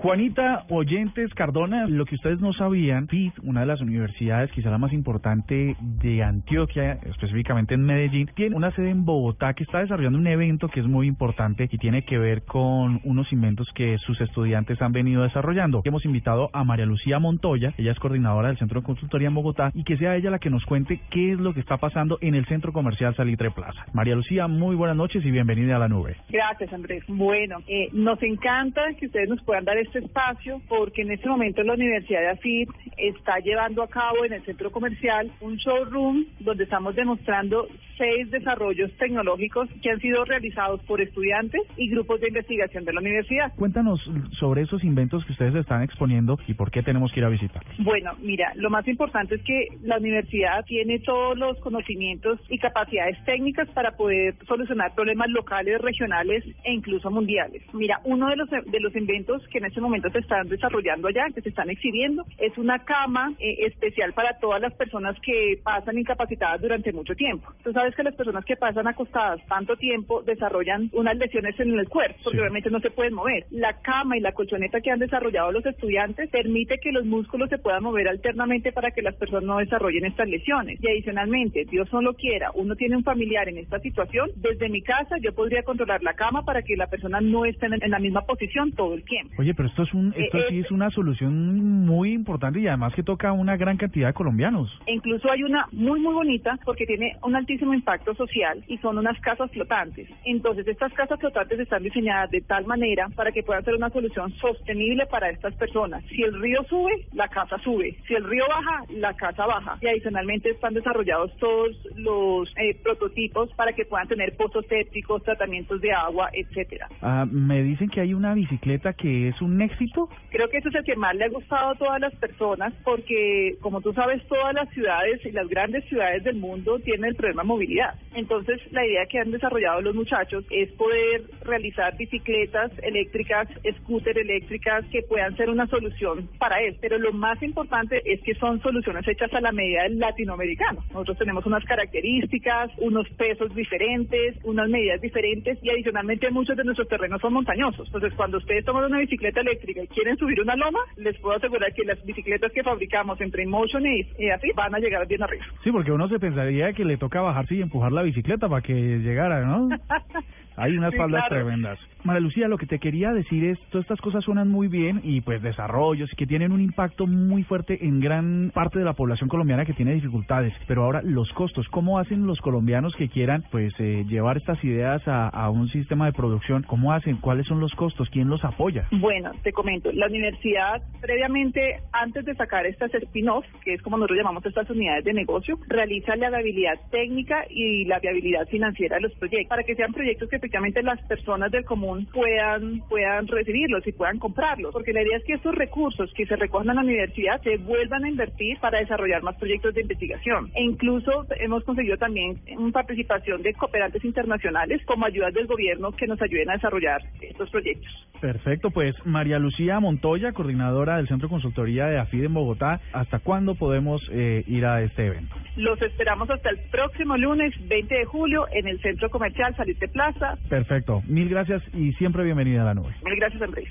Juanita Oyentes Cardona, lo que ustedes no sabían, FIT, una de las universidades quizá la más importante de Antioquia, específicamente en Medellín, tiene una sede en Bogotá que está desarrollando un evento que es muy importante y tiene que ver con unos inventos que sus estudiantes han venido desarrollando. Hemos invitado a María Lucía Montoya, ella es coordinadora del Centro de Consultoría en Bogotá, y que sea ella la que nos cuente qué es lo que está pasando en el Centro Comercial Salitre Plaza. María Lucía, muy buenas noches y bienvenida a la nube. Gracias, Andrés. Bueno, eh, nos encanta que ustedes nos puedan dar este espacio porque en este momento la Universidad de AFIT está llevando a cabo en el centro comercial un showroom donde estamos demostrando seis desarrollos tecnológicos que han sido realizados por estudiantes y grupos de investigación de la universidad. Cuéntanos sobre esos inventos que ustedes están exponiendo y por qué tenemos que ir a visitarlos. Bueno, mira, lo más importante es que la universidad tiene todos los conocimientos y capacidades técnicas para poder solucionar problemas locales, regionales e incluso mundiales. Mira, uno de los de los inventos que en este momento se están desarrollando allá, que se están exhibiendo, es una cama eh, especial para todas las personas que pasan incapacitadas durante mucho tiempo. Tú sabes que las personas que pasan acostadas tanto tiempo desarrollan unas lesiones en el cuerpo, porque obviamente no se pueden mover. La cama y la colchoneta que han desarrollado los estudiantes permite que los músculos se puedan mover alternamente para que las personas no desarrollen estas lesiones. Y adicionalmente, Dios no lo quiera, uno tiene un familiar en esta situación, desde mi casa yo podría controlar la cama para que la persona no esté en, la misma posición todo el tiempo. Oye, pero esto es un, esto sí eh, es una solución muy importante y además que toca a una gran cantidad de colombianos. E incluso hay una muy muy bonita porque tiene un altísimo impacto social y son unas casas flotantes. Entonces estas casas flotantes están diseñadas de tal manera para que puedan ser una solución sostenible para estas personas. Si el río sube, la casa sube. Si el río baja, la casa baja. Y adicionalmente están desarrollados todos los eh, prototipos para que puedan tener pozos sépticos, tratamientos de agua, etcétera. Ah, me dicen que hay una bicicleta que es un éxito. Creo que eso es el que más le ha gustado a todas las personas porque, como tú sabes, todas las ciudades y las grandes ciudades del mundo tienen el problema de movilidad. Entonces, la idea que han desarrollado los muchachos es poder realizar bicicletas eléctricas, scooter eléctricas que puedan ser una solución para él. Pero lo más importante es que son soluciones hechas a la medida del latinoamericano. Nosotros tenemos unas características, unos pesos diferentes, unas medidas diferentes y adicionalmente muchos de nuestros terrenos son montañosos. Entonces, cuando ustedes toman una bicicleta eléctrica y quieren subir una loma, les puedo asegurar que las bicicletas que fabricamos entre Motion y, así van a llegar bien arriba. Sí, porque uno se pensaría que le toca bajarse y empujar la bicicleta para que llegara, ¿no? Hay unas faldas tremendas. María Lucía, lo que te quería decir es, todas estas cosas suenan muy bien y pues desarrollos que tienen un impacto muy fuerte en gran parte de la población colombiana que tiene dificultades. Pero ahora los costos, ¿cómo hacen los colombianos que quieran pues eh, llevar estas ideas a, un sistema de producción? ¿Cómo hacen? ¿Cuáles son los costos? ¿Quién los apoya? Bueno, te comento, la universidad previamente, antes de sacar estas spin-off, que es como nosotros llamamos estas unidades de negocio, realiza la viabilidad técnica y la viabilidad financiera de los proyectos para que sean proyectos que efectivamente las personas del común puedan, puedan recibirlos y puedan comprarlos, porque la idea es que estos recursos que se recojan en la universidad se vuelvan a invertir para desarrollar más proyectos de investigación. E incluso hemos conseguido también participación de cooperantes internacionales como ayudas del gobierno que nos ayuden a desarrollar estos proyectos. Perfecto, pues María Lucía Montoya, coordinadora del Centro de Consultoría de AFID en Bogotá, ¿hasta cuándo podemos eh, ir a este evento? Los esperamos hasta el próximo lunes 20 de julio en el Centro Comercial Salite Plaza. Perfecto, mil gracias y siempre bienvenida a la nube. Mil gracias, Andrés.